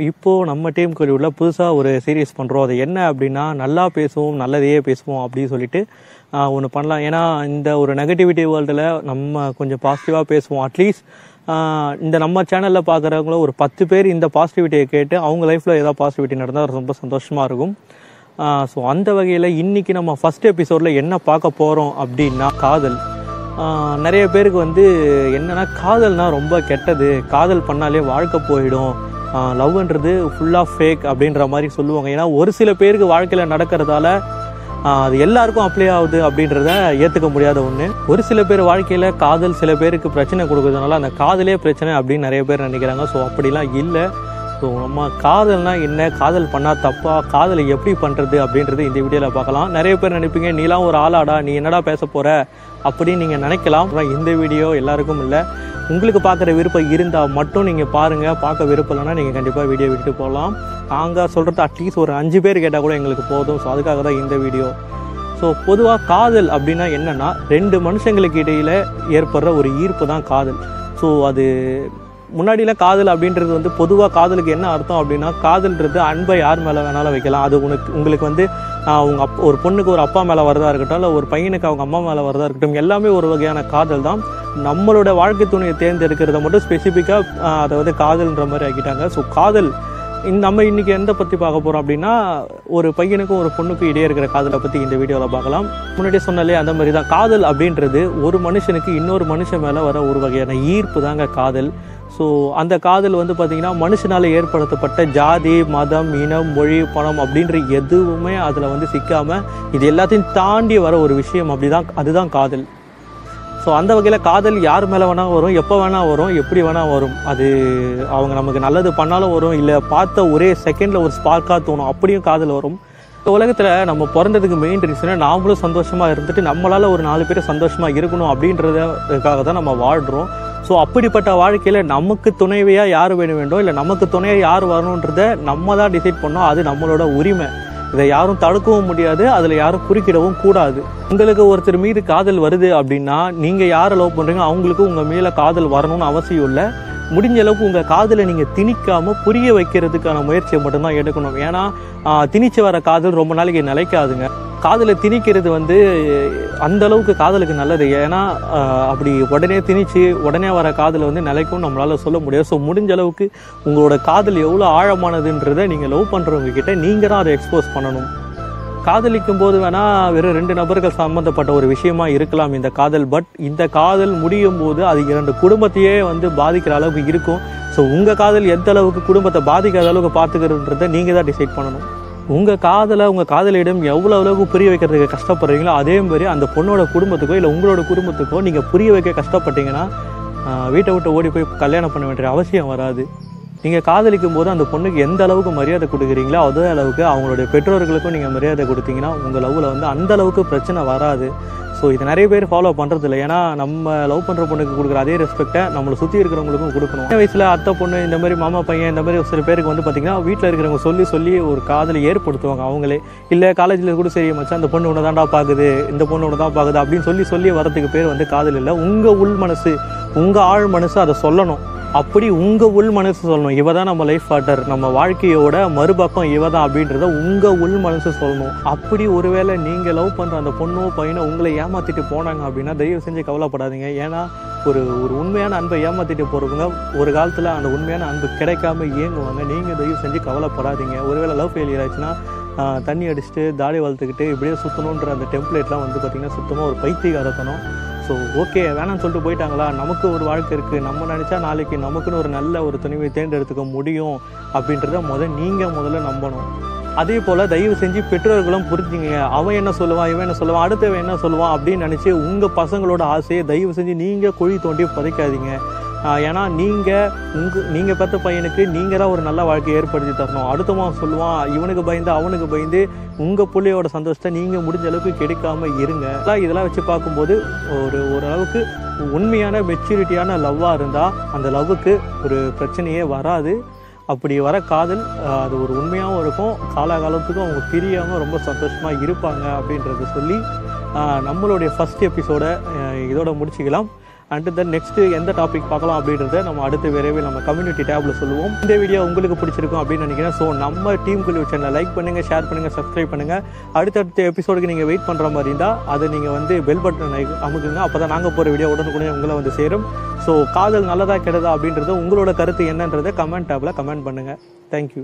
இப்போ நம்ம டீம் உள்ள புதுசாக ஒரு சீரியஸ் பண்ணுறோம் அது என்ன அப்படின்னா நல்லா பேசுவோம் நல்லதையே பேசுவோம் அப்படின்னு சொல்லிட்டு ஒன்று பண்ணலாம். ஏன்னா இந்த ஒரு நெகட்டிவிட்டி வேர்ல்டில் நம்ம கொஞ்சம் பாசிட்டிவாக பேசுவோம். அட்லீஸ்ட் இந்த நம்ம சேனலில் பார்க்குறவங்கள ஒரு பத்து பேர் இந்த பாசிட்டிவிட்டியை கேட்டு அவங்க லைஃப்பில் ஏதாவது பாசிட்டிவிட்டி நடந்தால் ரொம்ப சந்தோஷமாக இருக்கும். ஸோ அந்த வகையில் இன்றைக்கி நம்ம ஃபஸ்ட் எபிசோடில் என்ன பார்க்க போகிறோம் அப்படின்னா காதல். நிறைய பேருக்கு வந்து என்னன்னா காதல்னால் ரொம்ப கெட்டது. காதல் பண்ணாலே வாழ்க்கை போயிடும். லவ்ன்றது ஃபுல்லாக ஃபேக் அப்படின்ற மாதிரி சொல்லுவாங்க. ஏன்னா ஒரு சில பேருக்கு வாழ்க்கையில் நடக்கிறதால அது எல்லாருக்கும் அப்ளை ஆகுது அப்படின்றத ஏற்றுக்க முடியாத ஒன்று ஒரு சில பேர் வாழ்க்கையில் காதல் சில பேருக்கு பிரச்சனை கொடுக்குறதுனால அந்த காதலே பிரச்சனை அப்படின்னு நிறைய பேர் நினைக்கிறாங்க. ஸோ அப்படிலாம் இல்லை. ஸோ நம்ம காதல்னா என்ன? காதல் பண்ணால் தப்பா? காதலை எப்படி பண்ணுறது அப்படின்றது இந்த வீடியோவில் பார்க்கலாம். நிறைய பேர் நினைப்பீங்க நீலாம் ஒரு ஆளாடா நீ என்னடா பேச போகிற அப்படின்னு நீங்கள் நினைக்கலாம். இந்த வீடியோ எல்லாருக்கும் இல்லை. உங்களுக்கு பார்க்குற விருப்பம் இருந்தால் மட்டும் நீங்கள் பாருங்கள் பார்க்க விருப்பம் இல்லைன்னா நீங்கள் கண்டிப்பாக வீடியோ விட்டுட்டு போகலாம். நாங்கள் சொல்கிறது அட்லீஸ்ட் ஒரு அஞ்சு பேர் கேட்டால் கூட எங்களுக்கு போதும். ஸோ அதுக்காக தான் இந்த வீடியோ. ஸோ பொதுவாக காதல் அப்படின்னா என்னென்னா ரெண்டு மனுஷங்களுக்கு இடையில் ஏற்படுற ஒரு ஈர்ப்பு தான் காதல். ஸோ அது முன்னாடியில் காதல் அப்படின்றது வந்து பொதுவாக காதலுக்கு என்ன அர்த்தம் அப்படின்னா காதல்ன்றது அன்பை யார் மேலே வேணாலும் வைக்கலாம். அது உனக்கு உங்களுக்கு வந்து அவங்க அப் ஒரு பொண்ணுக்கு ஒரு அப்பா மேலே வரதா இருக்கட்டும் இல்லை ஒரு பையனுக்கு அவங்க அம்மா மேலே வரதா இருக்கட்டும் எல்லாமே ஒரு வகையான காதல் தான். நம்மளோட வாழ்க்கை துணையை தேர்ந்தெடுக்கிறத மட்டும் ஸ்பெசிஃபிக்காக அதை வந்து காதல்ன்ற மாதிரி ஆக்கிட்டாங்க. ஸோ காதல் இந் நம்ம இன்றைக்கி எந்த பற்றி பார்க்க போகிறோம் அப்படின்னா ஒரு பையனுக்கும் ஒரு பொண்ணுக்கும் இடையே இருக்கிற காதலை பற்றி இந்த வீடியோவில் பார்க்கலாம். முன்னாடியே சொன்னாலே அந்த மாதிரி தான். காதல் அப்படின்றது ஒரு மனுஷனுக்கு இன்னொரு மனுஷன் மேலே வர ஒரு வகையான ஈர்ப்பு தாங்க காதல். ஸோ அந்த காதல் வந்து பார்த்திங்கன்னா மனுஷனால் ஏற்படுத்தப்பட்ட ஜாதி மதம் இனம் மொழி பணம் அப்படின்ற எதுவுமே அதில் வந்து சிக்காமல் இது எல்லாத்தையும் தாண்டி வர ஒரு விஷயம் அப்படிதான் அதுதான் காதல். ஸோ அந்த வகையில் காதல் யார் மேலே வேணால் வரும் எப்போ வேணால் வரும் எப்படி வேணால் வரும் அது அவங்க நமக்கு நல்லது பண்ணாலும் வரும் இல்லை பார்த்த ஒரே செகண்டில் ஒரு ஸ்பார்க்காக தோணும் அப்படியும் காதல் வரும். இந்த உலகத்தில் நம்ம பிறந்ததுக்கு மெயின் ரீசனே நாமளும் சந்தோஷமாக இருந்துட்டு நம்மளால் ஒரு நாலு பேர் சந்தோஷமாக இருக்கணும் அப்படின்றதுக்காக தான் நம்ம வாழ்கிறோம் ஸோ அப்படிப்பட்ட வாழ்க்கையில் நமக்கு துணைவையாக யார் வேணும் வேண்டும் இல்லை நமக்கு துணையாக யார் வரணுன்றத நம்ம தான் டிசைட் பண்ணோம் அது நம்மளோட உரிமை. இதை யாரும் தடுக்கவும் முடியாது அதில் யாரும் குறுக்கிடவும் கூடாது. உங்களுக்கு ஒருத்தர் மீது காதல் வருது அப்படின்னா நீங்கள் யாரை லவ் பண்ணுறீங்க அவங்களுக்கு உங்கள் மேலே காதல் வரணும்னு அவசியம் இல்லை. முடிஞ்ச அளவுக்கு உங்கள் காதலை நீங்கள் திணிக்காமல் புரிய வைக்கிறதுக்கான முயற்சியை மட்டும்தான் எடுக்கணும். ஏன்னா திணிச்சு வர காதல் ரொம்ப நாளைக்கு நிலைக்காதுங்க. காதலை திணிக்கிறது வந்து அந்த அளவுக்கு காதலுக்கு நல்லது. ஏன்னா அப்படி உடனே திணிச்சு உடனே வர காதலை வந்து நிலைக்கும் நம்மளால் சொல்ல முடியாது. ஸோ முடிஞ்ச அளவுக்கு உங்களோட காதல் எவ்வளோ ஆழமானதுன்றதை நீங்கள் லவ் பண்ணுறவங்க கிட்ட நீங்கள் தான் அதை எக்ஸ்போஸ் பண்ணணும். காதலிக்கும் போது வேணால் வெறும் ரெண்டு நபர்கள் சம்மந்தப்பட்ட ஒரு விஷயமா இருக்கலாம் இந்த காதல். பட் இந்த காதல் முடியும் போது அது இரண்டு குடும்பத்தையே வந்து பாதிக்கிற அளவுக்கு இருக்கும். ஸோ உங்கள் காதல் எந்த அளவுக்கு குடும்பத்தை பாதிக்காத அளவுக்கு பார்த்துக்கிறதுன்றதை நீங்கள் தான் டிசைட் பண்ணணும். உங்கள் காதலை உங்கள் காதலியிடம் எவ்வளோ அளவுக்கு புரிய வைக்கிறதுக்கு கஷ்டப்படுறீங்களோ அதே மாதிரி அந்த பொண்ணோட குடும்பத்துக்கோ இல்லை உங்களோட குடும்பத்துக்கோ நீங்கள் புரிய வைக்க கஷ்டப்பட்டீங்கன்னா வீட்டை விட்டு ஓடி போய் கல்யாணம் பண்ண வேண்டிய அவசியம் வராது. நீங்கள் காதலிக்கும் போது அந்த பொண்ணுக்கு எந்த அளவுக்கு மரியாதை கொடுக்குறீங்களோ அதே அளவுக்கு அவங்களுடைய பெற்றோர்களுக்கும் நீங்கள் மரியாதை கொடுத்தீங்கன்னா உங்கள் லவ்வில் வந்து அந்த அளவுக்கு பிரச்சனை வராது. ஸோ இது நிறைய பேர் ஃபாலோ பண்ணுறது இல்லை ஏன்னா நம்ம லவ் பண்ணுற பொண்ணுக்கு கொடுக்குற அதே ரெஸ்பெக்டை நம்மளை சுற்றி இருக்கிறவங்களுக்கும் கொடுக்கணும். சின்ன வயசில் அத்தை பொண்ணு இந்த மாதிரி மாமா பையன் இந்த மாதிரி சில பேருக்கு வந்து பார்த்தீங்கன்னா வீட்டில் இருக்கிறவங்க சொல்லி சொல்லி ஒரு காதலை ஏற்படுத்துவாங்க அவங்களே. இல்லை காலேஜில் கூட சரி மச்சா அந்த பொண்ணு ஒன்று தான்டா பார்க்குது இந்த பொண்ணு ஒன்று தான் பார்க்குது அப்படின்னு சொல்லி சொல்லி வரதுக்கு பேர் வந்து காதல் இல்லை. உங்கள் உள் மனசு உங்கள் ஆழ் மனசு அதை சொல்லணும். அப்படி உங்கள் உள் மனசு சொல்லணும். இவ தான் நம்ம லைஃப் பார்ட்னர் நம்ம வாழ்க்கையோட மறுபக்கம் இவ தான் அப்படின்றத உங்கள் உள் மனசு சொல்லணும். அப்படி ஒருவேளை நீங்கள் லவ் பண்ணுற அந்த பொண்ணோ பையனோ உங்களை ஏமாற்றிட்டு போனாங்க அப்படின்னா தயவு செஞ்சு கவலைப்படாதீங்க. ஏன்னா ஒரு ஒரு உண்மையான அன்பை ஏமாற்றிட்டு போகிறவங்க ஒரு காலத்தில் அந்த உண்மையான அன்பு கிடைக்காம இயங்குவாங்க. நீங்கள் தயவு செஞ்சு கவலைப்படாதீங்க. ஒருவேளை லவ் ஃபெயிலியர் ஆச்சுன்னா தண்ணி அடிச்சுட்டு தாடி வளர்த்துக்கிட்டு இப்படியே சுற்றணுன்ற அந்த டெம்ப்ளேட்லாம் வந்து பார்த்திங்கன்னா சுத்தமாக ஒரு பைத்தியகாரத்தனம். ஸோ ஓகே வேணாம்னு சொல்லிட்டு போயிட்டாங்களா? நமக்கு ஒரு வாழ்க்கை இருக்குது நம்ம நினச்சா நாளைக்கு நமக்குன்னு ஒரு நல்ல ஒரு துணிவை தேர்ந்தெடுத்துக்க முடியும் அப்படின்றத முதல் நீங்கள் முதல்ல நம்பணும். அதே போல் தயவு செஞ்சு பெற்றோர்களும் புரிஞ்சுங்க அவன் என்ன சொல்லுவான் இவன் என்ன சொல்லுவான் அடுத்தவன் என்ன சொல்லுவான் அப்படின்னு நினச்சி உங்கள் பசங்களோட ஆசையை தயவு செஞ்சு நீங்கள் குழி தோண்டி புதைக்காதீங்க. ஏன்னா நீங்கள் உங்கள் நீங்கள் பெற்ற பையனுக்கு நீங்கள் தான் ஒரு நல்ல வாழ்க்கையை ஏற்படுத்தி தரணும். அடுத்தவன் சொல்லுவான் இவனுக்கு பயந்து அவனுக்கு பயந்து உங்கள் பிள்ளையோட சந்தோஷத்தை நீங்கள் முடிஞ்ச அளவுக்கு கெடுக்காம இருங்க. இதெல்லாம் இதெல்லாம் வச்சு பார்க்கும்போது ஒரு ஓரளவுக்கு உண்மையான மெச்சூரிட்டியான லவ்வாக இருந்தால் அந்த லவ்வுக்கு ஒரு பிரச்சனையே வராது. அப்படி வர காதல் அது ஒரு உண்மையாகவும் இருக்கும். காலாகாலத்துக்கும் அவங்க பிரியாமல் ரொம்ப சந்தோஷமாக இருப்பாங்க அப்படின்றத சொல்லி நம்மளுடைய ஃபர்ஸ்ட் எபிசோடை இதோட முடிச்சுக்கலாம். அண்ட் தென் நெக்ஸ்ட் எந்த டாபிக் பார்க்கலாம் அப்படின்றத நம்ம அடுத்த விரைவில் நம்ம கம்யூனிட்டி டேபில் சொல்லுவோம். இந்த வீடியோ உங்களுக்கு பிடிச்சிருக்கும் அப்படின்னு நினைக்கிறேன். ஸோ நம்ம டீம் குழு சேனலை லைக் பண்ணுங்க ஷேர் பண்ணுங்க சப்ஸ்கிரைப் பண்ணுங்க. அடுத்தடுத்த எபிசோடுக்கு நீங்க வெயிட் பண்ற மாதிரி இருந்தால் அதை நீங்க வந்து பெல் பட்டன் அமுக்குங்க. அப்பதான் நாங்க போற வீடியோ உடனுக்குடனே உங்களை வந்து சேரும். ஸோ காதல் நல்லதா கெட்டதா அப்படின்றது உங்களோட கருத்து என்னன்றதை கமெண்ட் டேப்ல கமெண்ட் பண்ணுங்க. Thank you